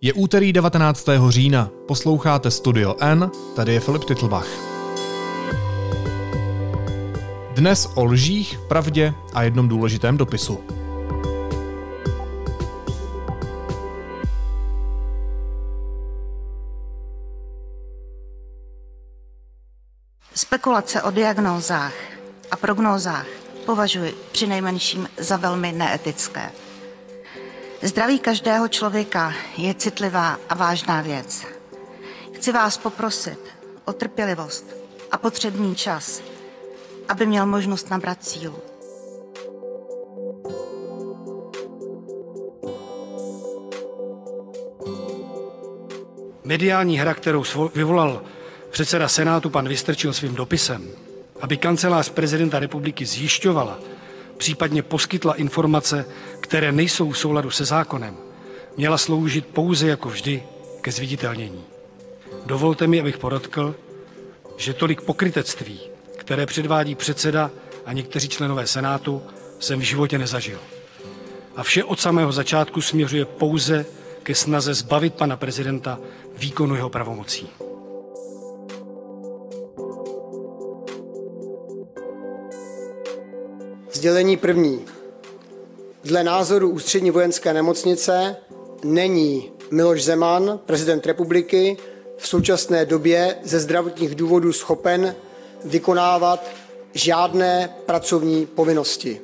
Je úterý 19. října, posloucháte Studio N, tady je Filip Titlbach. Dnes o lžích, pravdě a jednom důležitém dopisu. Spekulace o diagnózách a prognózách považuji při nejmenším za velmi neetické. Zdraví každého člověka je citlivá a vážná věc. Chci vás poprosit o trpělivost a potřebný čas, aby měl možnost nabrat sílu. Mediální hra, kterou vyvolal předseda Senátu pan Vystrčil svým dopisem, aby kancelář prezidenta republiky zjišťovala, případně poskytla informace, které nejsou v souladu se zákonem, měla sloužit pouze jako vždy ke zviditelnění. Dovolte mi, abych podotkl, že tolik pokrytectví, které předvádí předseda a někteří členové Senátu, jsem v životě nezažil. A vše od samého začátku směřuje pouze ke snaze zbavit pana prezidenta výkonu jeho pravomocí. Sdělení první. Dle názoru Ústřední vojenské nemocnice není Miloš Zeman, prezident republiky, v současné době ze zdravotních důvodů schopen vykonávat žádné pracovní povinnosti.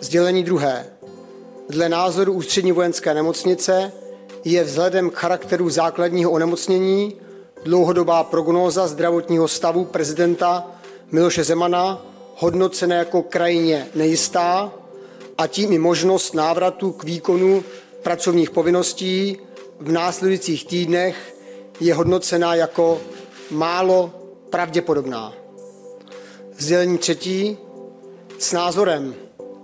Sdělení druhé. Dle názoru Ústřední vojenské nemocnice je vzhledem k charakteru základního onemocnění dlouhodobá prognóza zdravotního stavu prezidenta Miloše Zemana hodnocena jako krajně nejistá a tím i možnost návratu k výkonu pracovních povinností v následujících týdnech je hodnocena jako málo pravděpodobná. Sdělení třetí s názorem,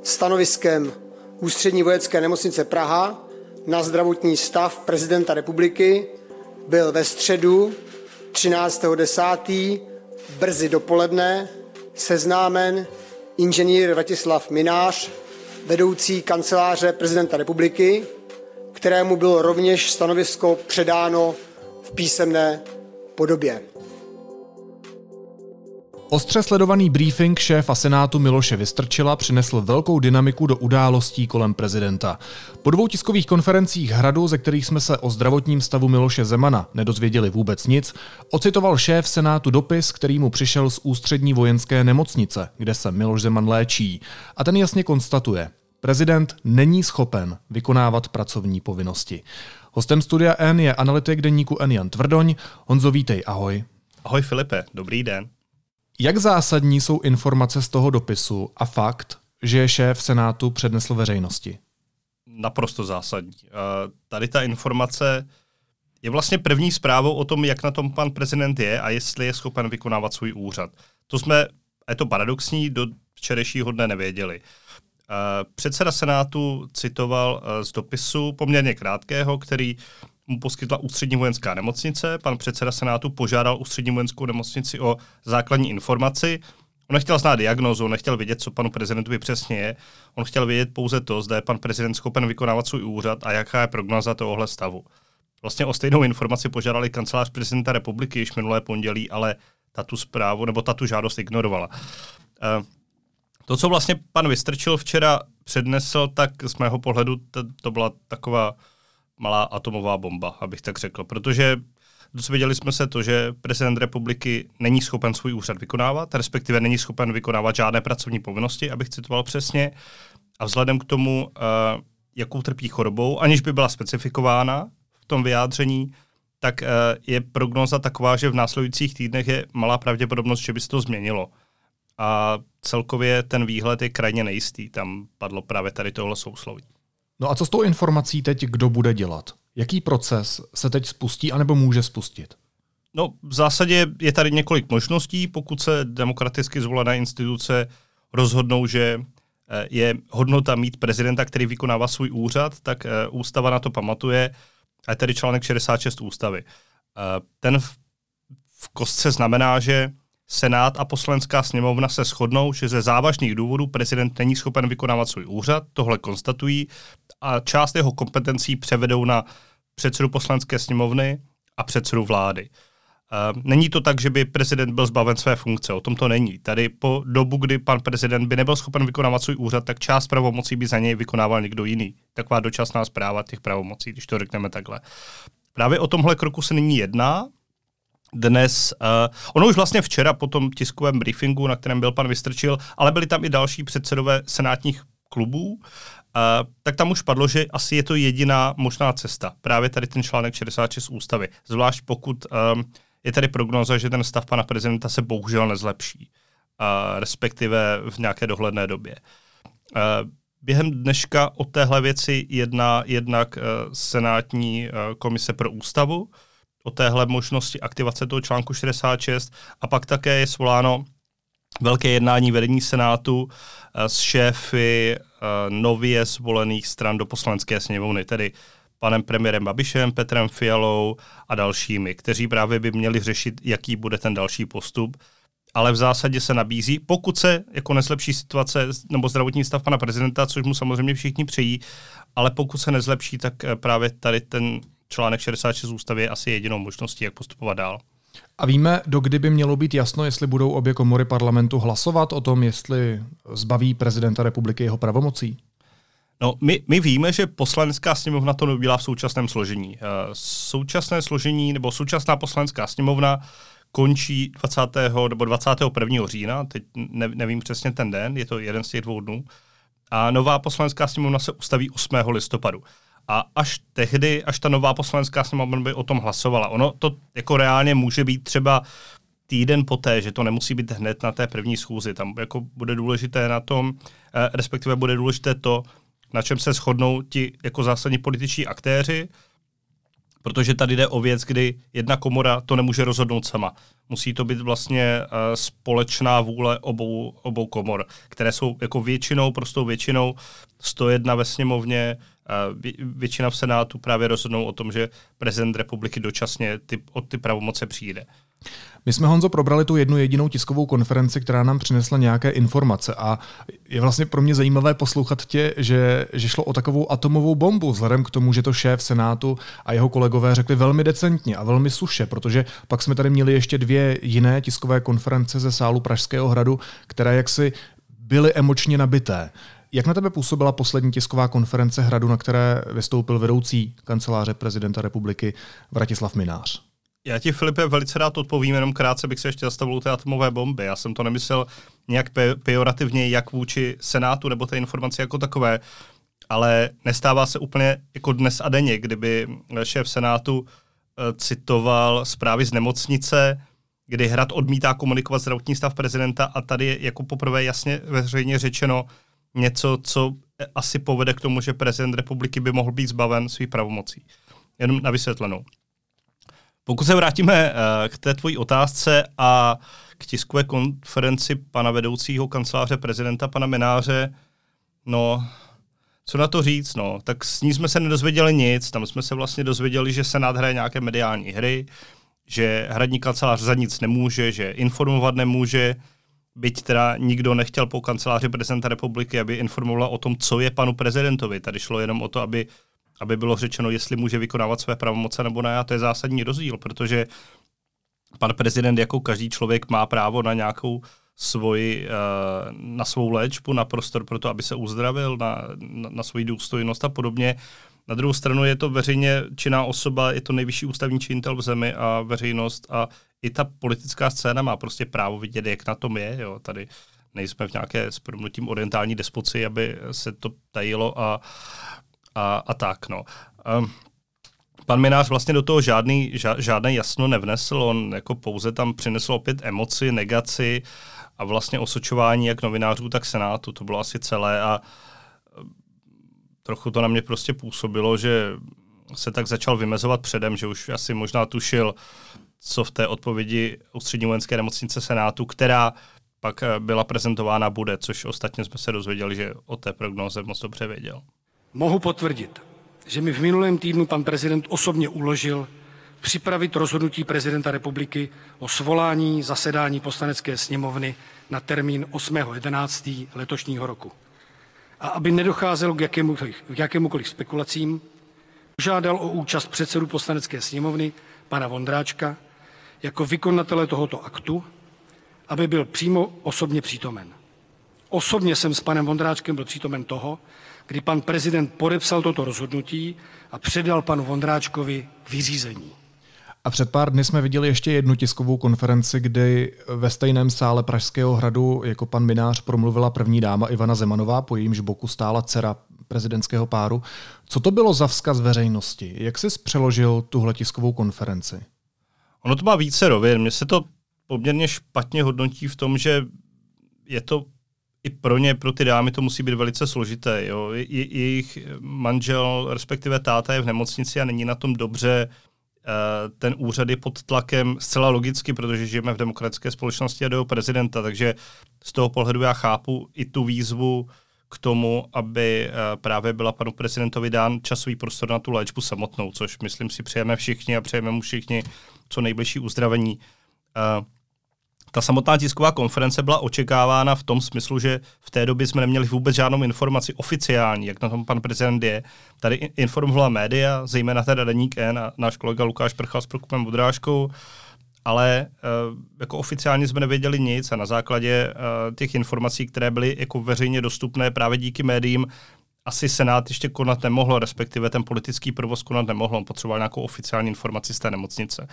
stanoviskem Ústřední vojenské nemocnice Praha na zdravotní stav prezidenta republiky byl ve středu 13.10. brzy dopoledne seznámen inženýr Vratislav Minář, vedoucí kanceláře prezidenta republiky, kterému bylo rovněž stanovisko předáno v písemné podobě. Ostře sledovaný briefing šéfa Senátu Miloše Vystrčila přinesl velkou dynamiku do událostí kolem prezidenta. Po dvou tiskových konferencích Hradu, ze kterých jsme se o zdravotním stavu Miloše Zemana nedozvěděli vůbec nic, ocitoval šéf Senátu dopis, který mu přišel z ústřední vojenské nemocnice, kde se Miloš Zeman léčí. A ten jasně konstatuje, prezident není schopen vykonávat pracovní povinnosti. Hostem studia N je analytik deníku N Jan Tvrdoň. Honzo, vítej, ahoj. Ahoj Filipe, dobrý den. Jak zásadní jsou informace z toho dopisu a fakt, že šéf Senátu přednesl veřejnosti? Naprosto zásadní. Tady ta informace je vlastně první zprávou o tom, jak na tom pan prezident je a jestli je schopen vykonávat svůj úřad. To jsme, je to paradoxní, do včerejšího dne nevěděli. Předseda Senátu citoval z dopisu poměrně krátkého, který mu poskytla ústřední vojenská nemocnice. Pan předseda Senátu požádal ústřední vojenskou nemocnici o základní informaci. On nechtěl znát diagnózu, nechtěl vědět, co panu prezidentovi přesně je. On chtěl vědět pouze to, zda je pan prezident schopen vykonávat svůj úřad a jaká je prognoza tohohle stavu. Vlastně o stejnou informaci požádali kancelář prezidenta republiky již minulé pondělí, ale tato zprávu nebo tato žádost ignorovala. Eh, to, co vlastně pan Vystrčil včera přednesl, tak z mého pohledu to byla taková malá atomová bomba, abych tak řekl, protože dozvěděli jsme se to, že prezident republiky není schopen svůj úřad vykonávat, respektive není schopen vykonávat žádné pracovní povinnosti, abych citoval přesně. A vzhledem k tomu, uh, jakou trpí chorobou, aniž by byla specifikována v tom vyjádření, tak uh, je prognoza taková, že v následujících týdnech je malá pravděpodobnost, že by se to změnilo. A celkově ten výhled je krajně nejistý. Tam padlo právě tady tohle sousloví. No a co s tou informací teď kdo bude dělat? Jaký proces se teď spustí anebo může spustit? No, v zásadě je tady několik možností. Pokud se demokraticky zvolené instituce rozhodnou, že eh, je hodnota mít prezidenta, který vykonává svůj úřad, tak eh, ústava na to pamatuje, a je tedy článek 66 ústavy. Eh, ten v kostce znamená, že Senát a poslanská sněmovna se shodnou, že ze závažných důvodů prezident není schopen vykonávat svůj úřad, tohle konstatují a část jeho kompetencí převedou na předsedu poslanecké sněmovny a předsedu vlády. Uh, není to tak, že by prezident byl zbaven své funkce, o tom to není. Tady po dobu, kdy pan prezident by nebyl schopen vykonávat svůj úřad, tak část pravomocí by za něj vykonával někdo jiný. Taková dočasná zpráva těch pravomocí, když to řekneme takhle. Právě o tomhle kroku se nyní jedná. Dnes, uh, ono už vlastně včera po tom tiskovém briefingu, na kterém byl pan Vystrčil, ale byli tam i další předsedové senátních klubů, uh, tak tam už padlo, že asi je to jediná možná cesta. Právě tady ten článek 66 ústavy. Zvlášť pokud um, je tady prognoza, že ten stav pana prezidenta se bohužel nezlepší, uh, respektive v nějaké dohledné době. Uh, během dneška o téhle věci jedná jednak uh, Senátní uh, komise pro ústavu, o téhle možnosti aktivace toho článku 66 a pak také je svoláno velké jednání vedení Senátu uh, s šéfy uh, nově zvolených stran do poslanecké sněmovny, tedy panem premiérem Babišem, Petrem Fialou a dalšími, kteří právě by měli řešit, jaký bude ten další postup. Ale v zásadě se nabízí, pokud se jako nezlepší situace nebo zdravotní stav pana prezidenta, což mu samozřejmě všichni přejí, ale pokud se nezlepší, tak eh, právě tady ten článek 66 ústavy je asi jedinou možností, jak postupovat dál. A víme, do kdy by mělo být jasno, jestli budou obě komory parlamentu hlasovat o tom, jestli zbaví prezidenta republiky jeho pravomocí? No, my, my víme, že poslanecká sněmovna to neudělá v současném složení. Uh, současné složení nebo současná poslanecká sněmovna končí 20. nebo 21. října, teď ne, nevím přesně ten den, je to jeden z těch dvou dnů, a nová poslanecká sněmovna se ustaví 8. listopadu. A až tehdy, až ta nová poslanecká sněmovna by o tom hlasovala. Ono to jako reálně může být třeba týden poté, že to nemusí být hned na té první schůzi. Tam jako bude důležité na tom, eh, respektive bude důležité to, na čem se shodnou ti jako zásadní političní aktéři, protože tady jde o věc, kdy jedna komora to nemůže rozhodnout sama. Musí to být vlastně uh, společná vůle obou, obou komor, které jsou jako většinou, prostou většinou 101 ve sněmovně, většina v Senátu právě rozhodnou o tom, že prezident republiky dočasně ty, od ty pravomoce přijde. My jsme, Honzo, probrali tu jednu jedinou tiskovou konferenci, která nám přinesla nějaké informace a je vlastně pro mě zajímavé poslouchat tě, že, že šlo o takovou atomovou bombu, vzhledem k tomu, že to šéf Senátu a jeho kolegové řekli velmi decentně a velmi suše, protože pak jsme tady měli ještě dvě jiné tiskové konference ze sálu Pražského hradu, které jaksi byly emočně nabité. Jak na tebe působila poslední tisková konference hradu, na které vystoupil vedoucí kanceláře prezidenta republiky Vratislav Minář? Já ti, Filipe, velice rád odpovím, jenom krátce bych se ještě zastavil u té atomové bomby. Já jsem to nemyslel nějak pe- pejorativně, jak vůči Senátu nebo té informace jako takové, ale nestává se úplně jako dnes a denně, kdyby šéf Senátu e, citoval zprávy z nemocnice, kdy Hrad odmítá komunikovat zdravotní stav prezidenta a tady je jako poprvé jasně veřejně řečeno něco, co asi povede k tomu, že prezident republiky by mohl být zbaven svých pravomocí. Jenom na vysvětlenou. Pokud se vrátíme uh, k té tvojí otázce a k tiskové konferenci pana vedoucího kanceláře prezidenta, pana Menáře, no, co na to říct, no, tak s ní jsme se nedozvěděli nic, tam jsme se vlastně dozvěděli, že Senát hraje nějaké mediální hry, že hradní kancelář za nic nemůže, že informovat nemůže, byť teda nikdo nechtěl po kanceláři prezidenta republiky, aby informovala o tom, co je panu prezidentovi. Tady šlo jenom o to, aby aby bylo řečeno, jestli může vykonávat své pravomoce nebo ne. A to je zásadní rozdíl, protože pan prezident jako každý člověk má právo na nějakou svoji, eh, na svou léčbu, na prostor pro to, aby se uzdravil, na, na, na svoji důstojnost a podobně. Na druhou stranu je to veřejně činná osoba, je to nejvyšší ústavní činitel v zemi a veřejnost a i ta politická scéna má prostě právo vidět, jak na tom je. Jo. Tady nejsme v nějaké s orientální despoci, aby se to tajilo a, a, a tak. No. Um, pan Minář vlastně do toho žádný, ža, žádné jasno nevnesl, on jako pouze tam přinesl opět emoci, negaci a vlastně osočování jak novinářů, tak senátu. To bylo asi celé a ehm, trochu to na mě prostě působilo, že se tak začal vymezovat předem, že už asi možná tušil, co v té odpovědi ústřední vojenské nemocnice Senátu, která pak eh, byla prezentována, bude, což ostatně jsme se dozvěděli, že o té prognoze moc dobře věděl. Mohu potvrdit, že mi v minulém týdnu pan prezident osobně uložil připravit rozhodnutí prezidenta republiky o svolání zasedání poslanecké sněmovny na termín 8.11. letošního roku. A aby nedocházelo k jakémukoliv, k jakémukoliv spekulacím, Žádal o účast předsedu poslanecké sněmovny, pana Vondráčka, jako vykonatele tohoto aktu, aby byl přímo osobně přítomen. Osobně jsem s panem Vondráčkem byl přítomen toho, kdy pan prezident podepsal toto rozhodnutí a předal panu Vondráčkovi vyřízení. A před pár dny jsme viděli ještě jednu tiskovou konferenci, kdy ve stejném sále Pražského hradu jako pan Minář promluvila první dáma Ivana Zemanová, po jejímž boku stála dcera prezidentského páru. Co to bylo za vzkaz veřejnosti? Jak jsi přeložil tuhle tiskovou konferenci? Ono to má více rovin. Mně se to poměrně špatně hodnotí v tom, že je to i pro ně, pro ty dámy to musí být velice složité. Jo. Je, jejich manžel, respektive táta je v nemocnici a není na tom dobře. Eh, ten úřad je pod tlakem zcela logicky, protože žijeme v demokratické společnosti a do prezidenta, takže z toho pohledu já chápu i tu výzvu k tomu, aby eh, právě byla panu prezidentovi dán časový prostor na tu léčbu samotnou, což myslím si přejeme všichni a přejeme mu všichni co nejbližší uzdravení. Uh, ta samotná tisková konference byla očekávána v tom smyslu, že v té době jsme neměli vůbec žádnou informaci oficiální, jak na tom pan prezident je. Tady informovala média, zejména teda Deník N a náš kolega Lukáš Prchal s Prokupem Budráškou, ale uh, jako oficiálně jsme nevěděli nic a na základě uh, těch informací, které byly jako veřejně dostupné právě díky médiím, asi Senát ještě konat nemohlo, respektive ten politický provoz konat nemohl, on potřeboval nějakou oficiální informaci z té nemocnice.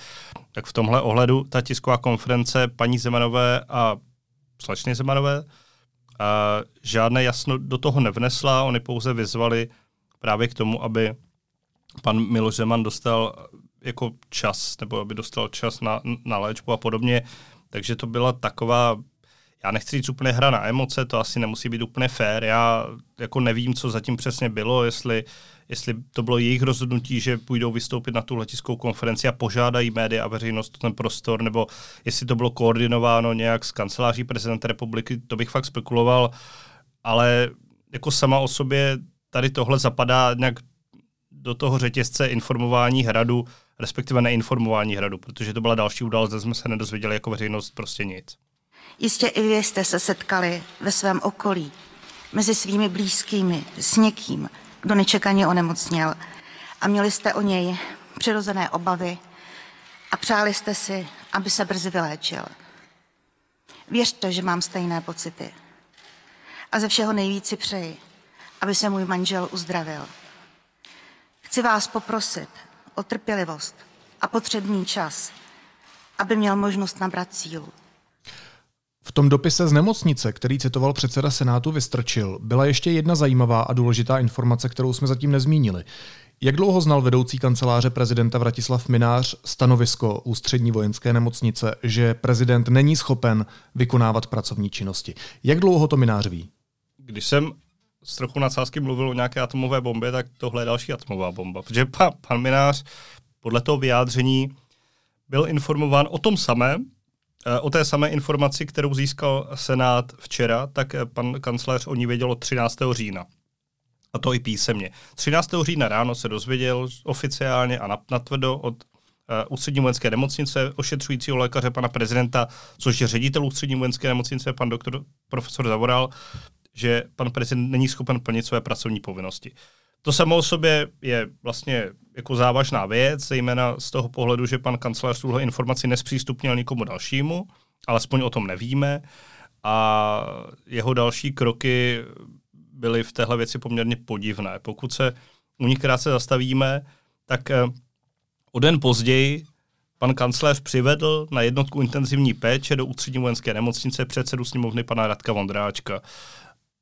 Tak v tomhle ohledu ta tisková konference paní Zemanové a slečny Zemanové a žádné jasno do toho nevnesla, oni pouze vyzvali právě k tomu, aby pan Miloš Zeman dostal jako čas, nebo aby dostal čas na, na léčbu a podobně. Takže to byla taková já nechci říct úplně hra na emoce, to asi nemusí být úplně fair. Já jako nevím, co zatím přesně bylo, jestli, jestli to bylo jejich rozhodnutí, že půjdou vystoupit na tu letickou konferenci a požádají média a veřejnost ten prostor, nebo jestli to bylo koordinováno nějak s kanceláří prezidenta republiky, to bych fakt spekuloval, ale jako sama o sobě tady tohle zapadá nějak do toho řetězce informování hradu, respektive neinformování hradu, protože to byla další událost, jsme se nedozvěděli jako veřejnost prostě nic. Jistě i vy jste se setkali ve svém okolí, mezi svými blízkými, s někým, kdo nečekaně onemocněl a měli jste o něj přirozené obavy a přáli jste si, aby se brzy vyléčil. Věřte, že mám stejné pocity. A ze všeho nejvíci přeji, aby se můj manžel uzdravil. Chci vás poprosit o trpělivost a potřebný čas, aby měl možnost nabrat sílu. V tom dopise z nemocnice, který citoval předseda Senátu Vystrčil, byla ještě jedna zajímavá a důležitá informace, kterou jsme zatím nezmínili. Jak dlouho znal vedoucí kanceláře prezidenta Vratislav Minář stanovisko ústřední vojenské nemocnice, že prezident není schopen vykonávat pracovní činnosti? Jak dlouho to Minář ví? Když jsem s trochu nadsázky mluvil o nějaké atomové bombě, tak tohle je další atomová bomba. Protože pan, pan Minář podle toho vyjádření byl informován o tom samém, Eh, o té samé informaci, kterou získal Senát včera, tak eh, pan kancléř o ní věděl od 13. října. A to i písemně. 13. října ráno se dozvěděl oficiálně a natvrdo od uh, ústřední vojenské nemocnice, ošetřujícího lékaře pana prezidenta, což je ředitel ústřední vojenské nemocnice, pan doktor profesor Zavoral, že pan prezident není schopen plnit své pracovní povinnosti. To samo o sobě je vlastně jako závažná věc, zejména z toho pohledu, že pan kancelář tuhle informaci nespřístupnil nikomu dalšímu, alespoň o tom nevíme. A jeho další kroky byly v téhle věci poměrně podivné. Pokud se u nich krátce zastavíme, tak eh, o den později pan kancléř přivedl na jednotku intenzivní péče do ústřední vojenské nemocnice předsedu sněmovny pana Radka Vondráčka.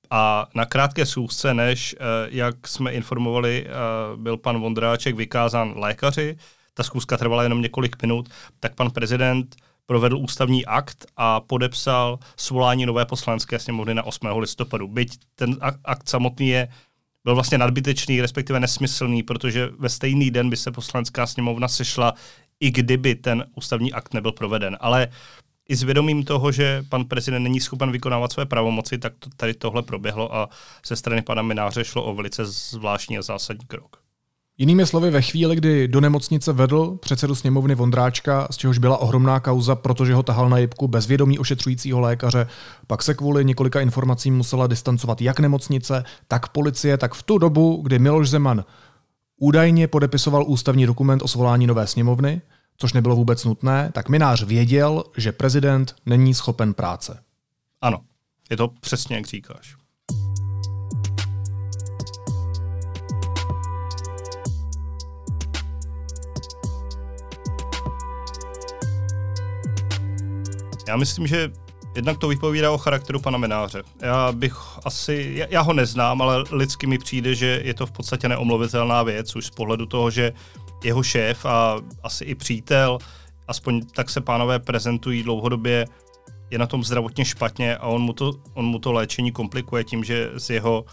A na krátké schůzce, než, eh, jak jsme informovali, eh, byl pan Vondráček vykázán lékaři, ta schůzka trvala jenom několik minut, tak pan prezident provedl ústavní akt a podepsal svolání nové poslanecké sněmovny na 8. listopadu. Byť ten akt samotný je byl vlastně nadbytečný, respektive nesmyslný, protože ve stejný den by se poslanecká sněmovna sešla, i kdyby ten ústavní akt nebyl proveden. Ale i s vědomím toho, že pan prezident není schopen vykonávat své pravomoci, tak to, tady tohle proběhlo a ze strany pana Mináře šlo o velice zvláštní a zásadní krok. Jinými slovy, ve chvíli, kdy do nemocnice vedl předsedu sněmovny Vondráčka, z čehož byla ohromná kauza, protože ho tahal na jibku bez vědomí ošetřujícího lékaře, pak se kvůli několika informacím musela distancovat jak nemocnice, tak policie, tak v tu dobu, kdy Miloš Zeman údajně podepisoval ústavní dokument o svolání nové sněmovny, což nebylo vůbec nutné, tak Minář věděl, že prezident není schopen práce. Ano, je to přesně, jak říkáš. Já myslím, že jednak to vypovídá o charakteru pana Mináře. Já bych asi, já, já ho neznám, ale lidsky mi přijde, že je to v podstatě neomluvitelná věc, už z pohledu toho, že jeho šéf a asi i přítel, aspoň tak se pánové prezentují dlouhodobě, je na tom zdravotně špatně a on mu to, on mu to léčení komplikuje tím, že z jeho,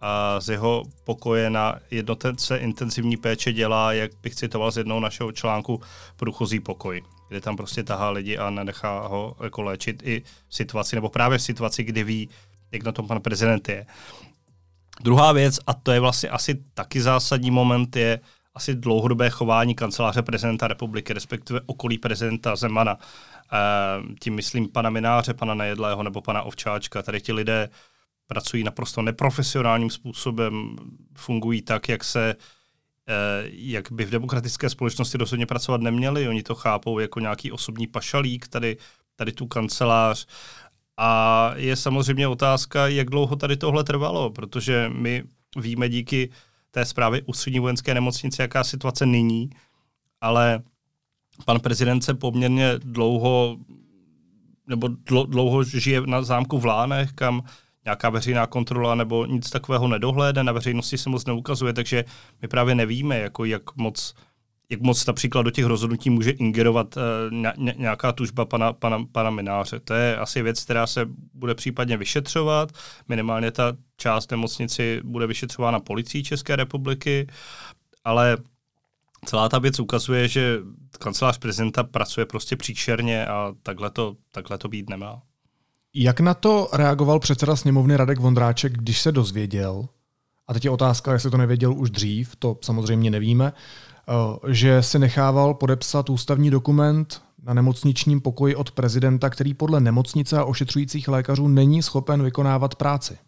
a z jeho pokoje na jednotence intenzivní péče dělá, jak bych citoval z jednoho našeho článku, průchozí pokoj, kde tam prostě tahá lidi a nenechá ho jako léčit i v situaci, nebo právě v situaci, kdy ví, jak na tom pan prezident je. Druhá věc, a to je vlastně asi taky zásadní moment, je asi dlouhodobé chování kanceláře prezidenta republiky, respektive okolí prezidenta Zemana. E, tím myslím pana Mináře, pana Nejedlého nebo pana Ovčáčka. Tady ti lidé pracují naprosto neprofesionálním způsobem, fungují tak, jak se eh, jak by v demokratické společnosti rozhodně pracovat neměli. Oni to chápou jako nějaký osobní pašalík, tady, tady tu kancelář. A je samozřejmě otázka, jak dlouho tady tohle trvalo, protože my víme díky té zprávy ústřední vojenské nemocnice, jaká situace nyní, ale pan prezident se poměrně dlouho nebo dlouho žije na zámku v Lánech, kam nějaká veřejná kontrola nebo nic takového nedohlédne, na veřejnosti se moc neukazuje, takže my právě nevíme, jako jak moc jak moc například do těch rozhodnutí může ingerovat uh, nějaká tužba pana, pana, pana Mináře. To je asi věc, která se bude případně vyšetřovat. Minimálně ta část nemocnici bude vyšetřována policií České republiky, ale celá ta věc ukazuje, že kancelář prezidenta pracuje prostě příšerně a takhle to, takhle to být nemá. Jak na to reagoval předseda sněmovny Radek Vondráček, když se dozvěděl, a teď je otázka, jestli to nevěděl už dřív, to samozřejmě nevíme, eh, že si nechával podepsat ústavní dokument na nemocničním pokoji od prezidenta, který podle nemocnice a ošetřujících lékařů není schopen vykonávat práci.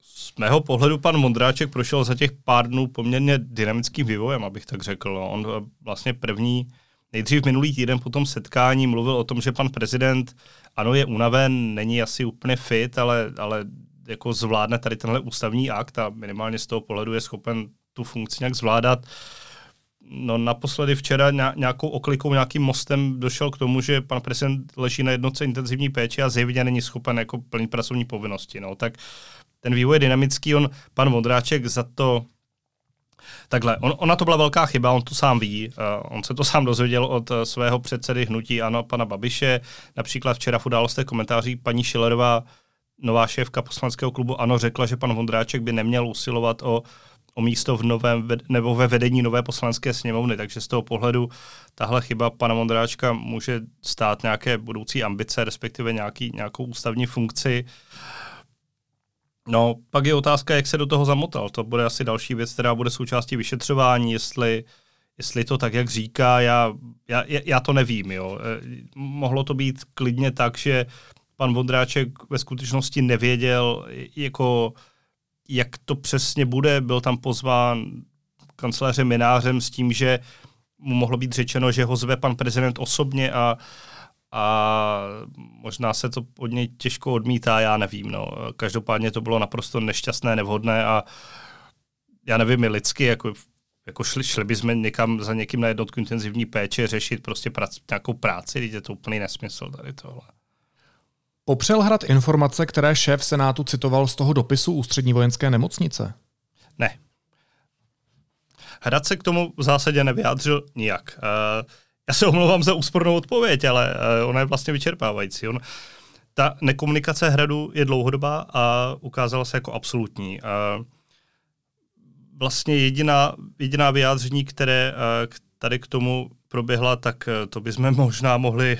Z mého pohledu pan Mondráček prošel za těch pár dnů poměrně dynamickým vývojem, abych tak řekl. On vlastně první nejdřív minulý týden po tom setkání mluvil o tom, že pan prezident, ano, je unaven, není asi úplně fit, ale, ale jako zvládne tady tenhle ústavní akt a minimálně z toho pohledu je schopen tu funkci nějak zvládat. No naposledy včera nějakou oklikou, nějakým mostem došel k tomu, že pan prezident leží na jednotce intenzivní péče a zjevně není schopen jako plnit pracovní povinnosti. No, tak ten vývoj je dynamický, on, pan Modráček za to Takhle, on, ona to byla velká chyba, on to sám ví. Uh, on se to sám dozvěděl od uh, svého předsedy hnutí Ano, pana Babiše. Například včera v událostech komentáří paní Šilerová, nová šéfka poslaneckého klubu Ano, řekla, že pan Vondráček by neměl usilovat o o místo v novém, nebo ve vedení nové poslanecké sněmovny. Takže z toho pohledu tahle chyba pana Mondráčka může stát nějaké budoucí ambice, respektive nějaký, nějakou ústavní funkci. No, pak je otázka, jak se do toho zamotal. To bude asi další věc, která bude součástí vyšetřování, jestli, jestli to tak, jak říká, já, já, já to nevím. Jo. Eh, mohlo to být klidně tak, že pan Vondráček ve skutečnosti nevěděl, jako, jak to přesně bude. Byl tam pozván kancelářem Minářem s tím, že mu mohlo být řečeno, že ho zve pan prezident osobně a a možná se to od něj těžko odmítá, já nevím. No. Každopádně to bylo naprosto nešťastné, nevhodné a já nevím, my lidsky, jako, jako šli, šli bychom někam za někým na jednotku intenzivní péče řešit prostě prac, nějakou práci, teď je to úplný nesmysl tady tohle. Popřel hrad informace, které šéf Senátu citoval z toho dopisu ústřední vojenské nemocnice? Ne. Hrad se k tomu v zásadě nevyjádřil nijak. Uh, já se omlouvám za úspornou odpověď, ale uh, ona je vlastně vyčerpávající. On, ta nekomunikace hradu je dlouhodobá a ukázala se jako absolutní. Uh, vlastně jediná, jediná vyjádření, které tady k tomu proběhla, tak to bychom možná mohli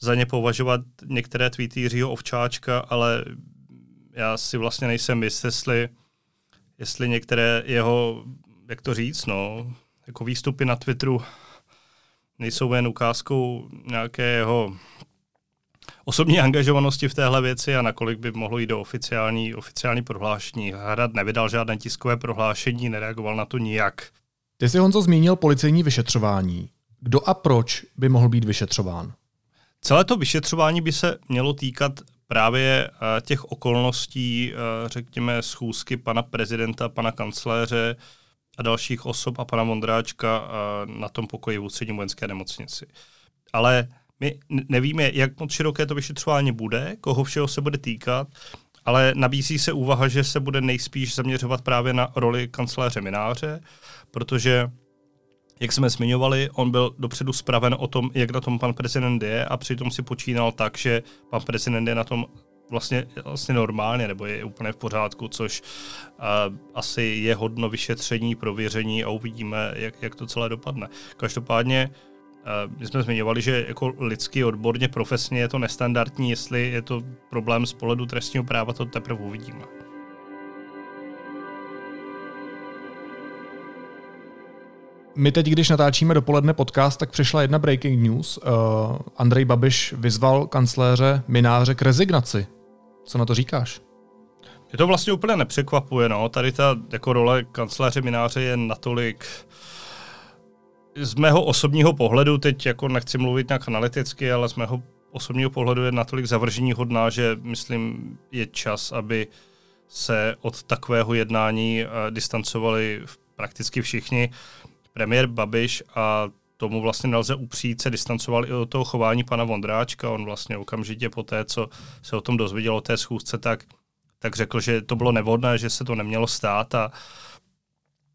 za ně považovat některé tweety Jiřího Ovčáčka, ale já si vlastně nejsem jist, jestli, jestli některé jeho, jak to říct, no, jako výstupy na Twitteru nejsou jen ukázkou nějakého osobní angažovanosti v téhle věci a nakolik by mohlo jít do oficiální, oficiální prohlášení. Hrad nevydal žádné tiskové prohlášení, nereagoval na to nijak. Ty jsi Honzo zmínil policejní vyšetřování. Kdo a proč by mohl být vyšetřován? Celé to vyšetřování by se mělo týkat právě eh, těch okolností, eh, řekněme, schůzky pana prezidenta, pana kancléře a dalších osob a pana Mondráčka eh, na tom pokoji v ústřední vojenské nemocnici. Ale my nevíme, jak moc široké to vyšetřování bude, koho všeho se bude týkat, ale nabízí se úvaha, že se bude nejspíš zaměřovat právě na roli kancléře Mináře, protože jak jsme zmiňovali, on byl dopředu spraven o tom, jak na tom pan prezident je a přitom si počínal tak, že pan prezident je na tom vlastně, vlastně normálně, nebo je úplně v pořádku, což uh, asi je hodno vyšetření, prověření a uvidíme, jak, jak to celé dopadne. Každopádně uh, my jsme zmiňovali, že jako lidsky, odborně, profesně je to nestandardní, jestli je to problém z pohledu trestního práva, to teprve uvidíme. My teď, když natáčíme dopoledne podcast, tak přišla jedna breaking news. Uh, Andrej Babiš vyzval kancléře Mináře k rezignaci. Co na to říkáš? Je to vlastně úplně nepřekvapuje, no. Tady ta jako role kancléře Mináře je natolik z mého osobního pohledu, teď jako nechci mluvit nějak analyticky, ale z mého osobního pohledu je natolik zavržení hodná, že myslím je čas, aby se od takového jednání uh, distancovali prakticky všichni premiér Babiš a tomu vlastně nelze upřít, se distancoval i od toho chování pana Vondráčka. On vlastně okamžitě po té, co se o tom dozvěděl o té schůzce, tak, tak řekl, že to bylo nevhodné, že se to nemělo stát a,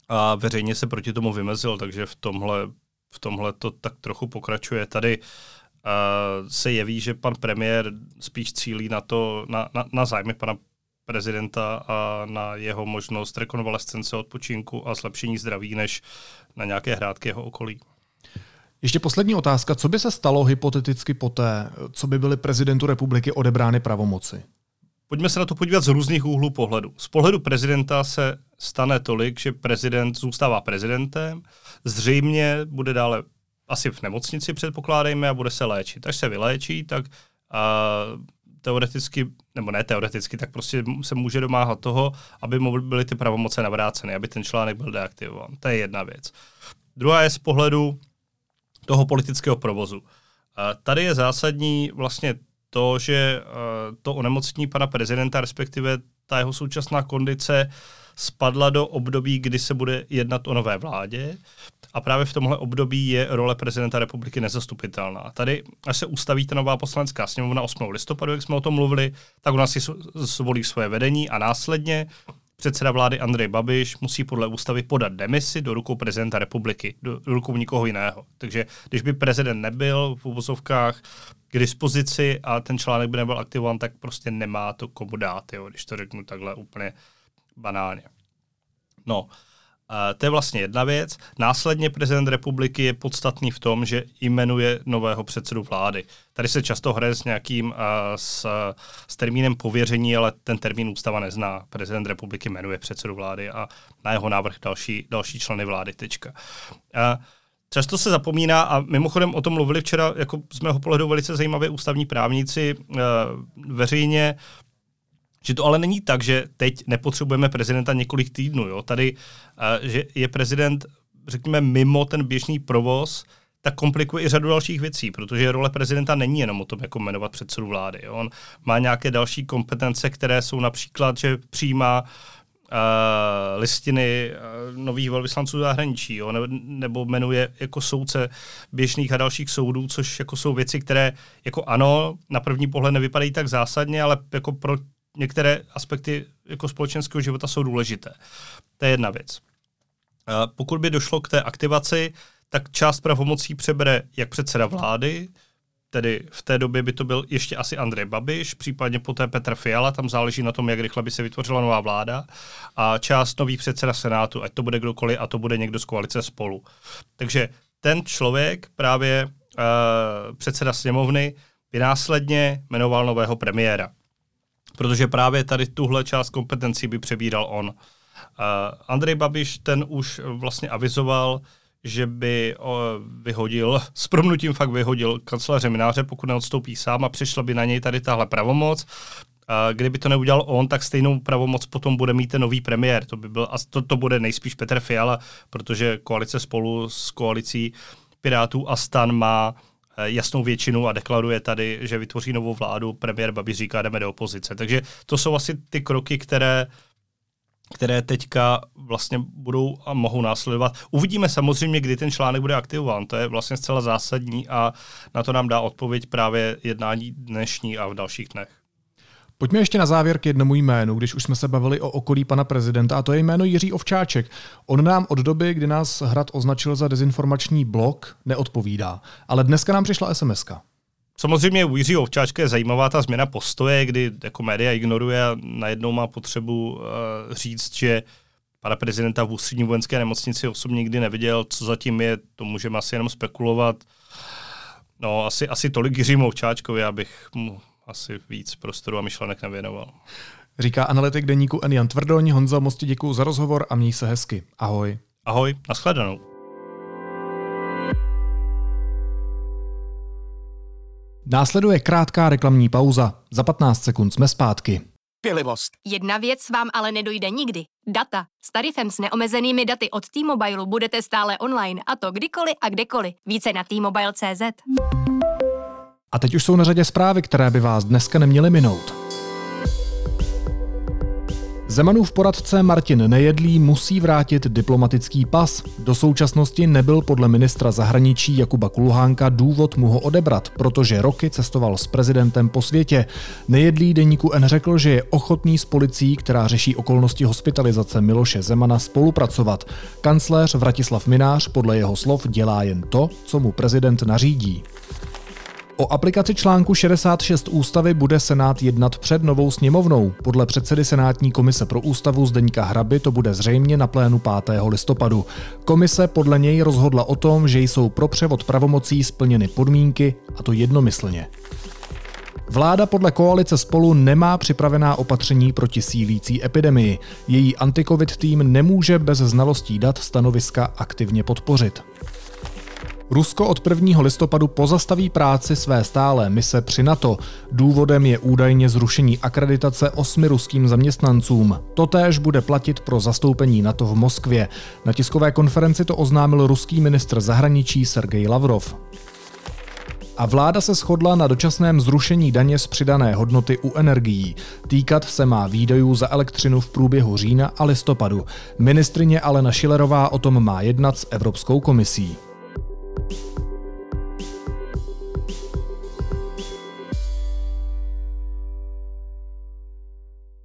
a veřejně se proti tomu vymezil, takže v tomhle, v tomhle to tak trochu pokračuje. Tady uh, se jeví, že pan premiér spíš cílí na to, na, na, na zájmy pana prezidenta a na jeho možnost rekonvalescence, odpočinku a zlepšení zdraví, než na nějaké hrádky jeho okolí. Ještě poslední otázka. Co by se stalo hypoteticky poté, co by byly prezidentu republiky odebrány pravomoci? Pojďme se na to podívat z různých úhlů pohledu. Z pohledu prezidenta se stane tolik, že prezident zůstává prezidentem, zřejmě bude dále asi v nemocnici předpokládejme a bude se léčit. Až se vyléčí, tak a, teoreticky, nebo ne teoreticky, tak prostě se může domáhat toho, aby mu byly ty pravomoce navráceny, aby ten článek byl deaktivován. To je jedna věc. Druhá je z pohledu toho politického provozu. Tady je zásadní vlastně to, že to onemocnění pana prezidenta, respektive ta jeho současná kondice, spadla do období, kdy se bude jednat o nové vládě. A právě v tomhle období je role prezidenta republiky nezastupitelná. Tady, až se ustaví ta nová poslanecká sněmovna 8. listopadu, jak jsme o tom mluvili, tak nás si zvolí svoje vedení a následně předseda vlády Andrej Babiš musí podle ústavy podat demisi do rukou prezidenta republiky, do, do rukou nikoho jiného. Takže když by prezident nebyl v úvozovkách k dispozici a ten článek by nebyl aktivován, tak prostě nemá to komu dát, jo, když to řeknu takhle úplně banálně. No, to je vlastně jedna věc. Následně prezident republiky je podstatný v tom, že jmenuje nového předsedu vlády. Tady se často hraje s nějakým s, s termínem pověření, ale ten termín ústava nezná. Prezident republiky jmenuje předsedu vlády a na jeho návrh další, další členy vlády. Tečka. Často se zapomíná, a mimochodem o tom mluvili včera jako z mého pohledu velice zajímavé ústavní právníci uh, veřejně, že to ale není tak, že teď nepotřebujeme prezidenta několik týdnů. Jo? Tady, uh, že je prezident, řekněme, mimo ten běžný provoz, tak komplikuje i řadu dalších věcí, protože role prezidenta není jenom o tom, jako jmenovat předsedu vlády. Jo? On má nějaké další kompetence, které jsou například, že přijímá uh, listiny uh, nových velvyslanců zahraničí, jo? Ne, nebo jmenuje jako soudce běžných a dalších soudů, což jako jsou věci, které jako ano, na první pohled nevypadají tak zásadně, ale jako pro některé aspekty jako společenského života jsou důležité. To je jedna věc. Pokud by došlo k té aktivaci, tak část pravomocí přebere jak předseda vlády, tedy v té době by to byl ještě asi Andrej Babiš, případně poté Petr Fiala, tam záleží na tom, jak rychle by se vytvořila nová vláda, a část nový předseda Senátu, ať to bude kdokoliv, a to bude někdo z koalice spolu. Takže ten člověk, právě uh, předseda sněmovny, by následně jmenoval nového premiéra protože právě tady tuhle část kompetencí by přebíral on. Uh, Andrej Babiš ten už vlastně avizoval, že by vyhodil, s promnutím fakt vyhodil kanceláře Mináře, pokud neodstoupí sám a přišla by na něj tady tahle pravomoc. A kdyby to neudělal on, tak stejnou pravomoc potom bude mít ten nový premiér. To by byl, a to, to bude nejspíš Petr Fiala, protože koalice spolu s koalicí Pirátů a Stan má eh, jasnou většinu a deklaruje tady, že vytvoří novou vládu. Premiér Babiš říká, jdeme do opozice. Takže to jsou asi ty kroky, které které teďka vlastně budou a mohou následovat. Uvidíme samozřejmě, kdy ten článek bude aktivován. To je vlastně zcela zásadní a na to nám dá odpověď právě jednání dnešní a v dalších dnech. Pojďme ještě na závěr k jednomu jménu, když už jsme se bavili o okolí pana prezidenta, a to je jméno Jiří Ovčáček. On nám od doby, kdy nás Hrad označil za dezinformační blok, neodpovídá. Ale dneska nám přišla sms. Samozřejmě u Jiřího Ovčáčka je zajímavá ta změna postoje, kdy jako média ignoruje a najednou má potřebu uh, říct, že pana prezidenta v ústřední vojenské nemocnici osobně nikdy neviděl, co zatím je, to můžeme asi jenom spekulovat. No, asi, asi tolik Jiřímu Ovčáčkovi, abych mu asi víc prostoru a myšlenek nevěnoval. Říká analytik deníku N. Jan Tvrdoň. Honzo, moc ti děkuji za rozhovor a měj se hezky. Ahoj. Ahoj, nashledanou. Následuje krátká reklamní pauza. Za 15 sekund jsme zpátky. Pilivost. Jedna věc vám ale nedojde nikdy. Data. S tarifem s neomezenými daty od T-Mobile budete stále online a to kdykoliv a kdekoliv. Více na T-Mobile.cz. A teď už jsou na řadě zprávy, které by vás dneska neměly minout. Zemanův poradce Martin Nejedlý musí vrátit diplomatický pas. Do současnosti nebyl podle ministra zahraničí Jakuba Kulhánka důvod mu ho odebrat, protože roky cestoval s prezidentem po světě. Nejedlý deníku N řekl, že je ochotný s policií, která řeší okolnosti hospitalizace Miloše Zemana, spolupracovat. Kancléř Vratislav Minář podle jeho slov dělá jen to, co mu prezident nařídí. O aplikaci článku 66 ústavy bude Senát jednat před novou sněmovnou. Podle předsedy Senátní komise pro ústavu Zdeňka Hraby to bude zřejmě na plénu 5. listopadu. Komise podle něj rozhodla o tom, že jsou pro převod pravomocí splněny podmínky, a to jednomyslně. Vláda podle koalice spolu nemá připravená opatření proti sílící epidemii. Její antikovid tým nemůže bez znalostí dat stanoviska aktivně podpořit. Rusko od 1. listopadu pozastaví práci své stálé mise při NATO. Důvodem je údajně zrušení akreditace osmi ruským zaměstnancům. Totéž bude platit pro zastoupení NATO v Moskvě. Na tiskové konferenci to oznámil ruský ministr zahraničí Sergej Lavrov. A vláda se shodla na dočasném zrušení daně z přidané hodnoty u energií. Týkat se má výdajů za elektřinu v průběhu října a listopadu. Ministrině Alena Šilerová o tom má jednat s Evropskou komisí.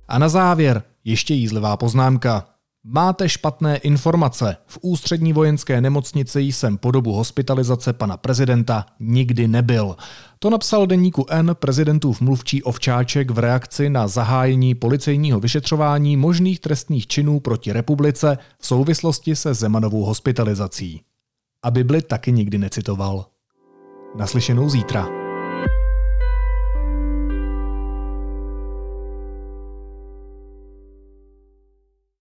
A na závěr ještě jízlivá poznámka. Máte špatné informace. V ústřední vojenské nemocnici jsem po dobu hospitalizace pana prezidenta nikdy nebyl. To napsal deníku N prezidentův mluvčí Ovčáček v reakci na zahájení policejního vyšetřování možných trestných činů proti republice v souvislosti se Zemanovou hospitalizací. A Bibli taky nikdy necitoval. Naslyšenou zítra.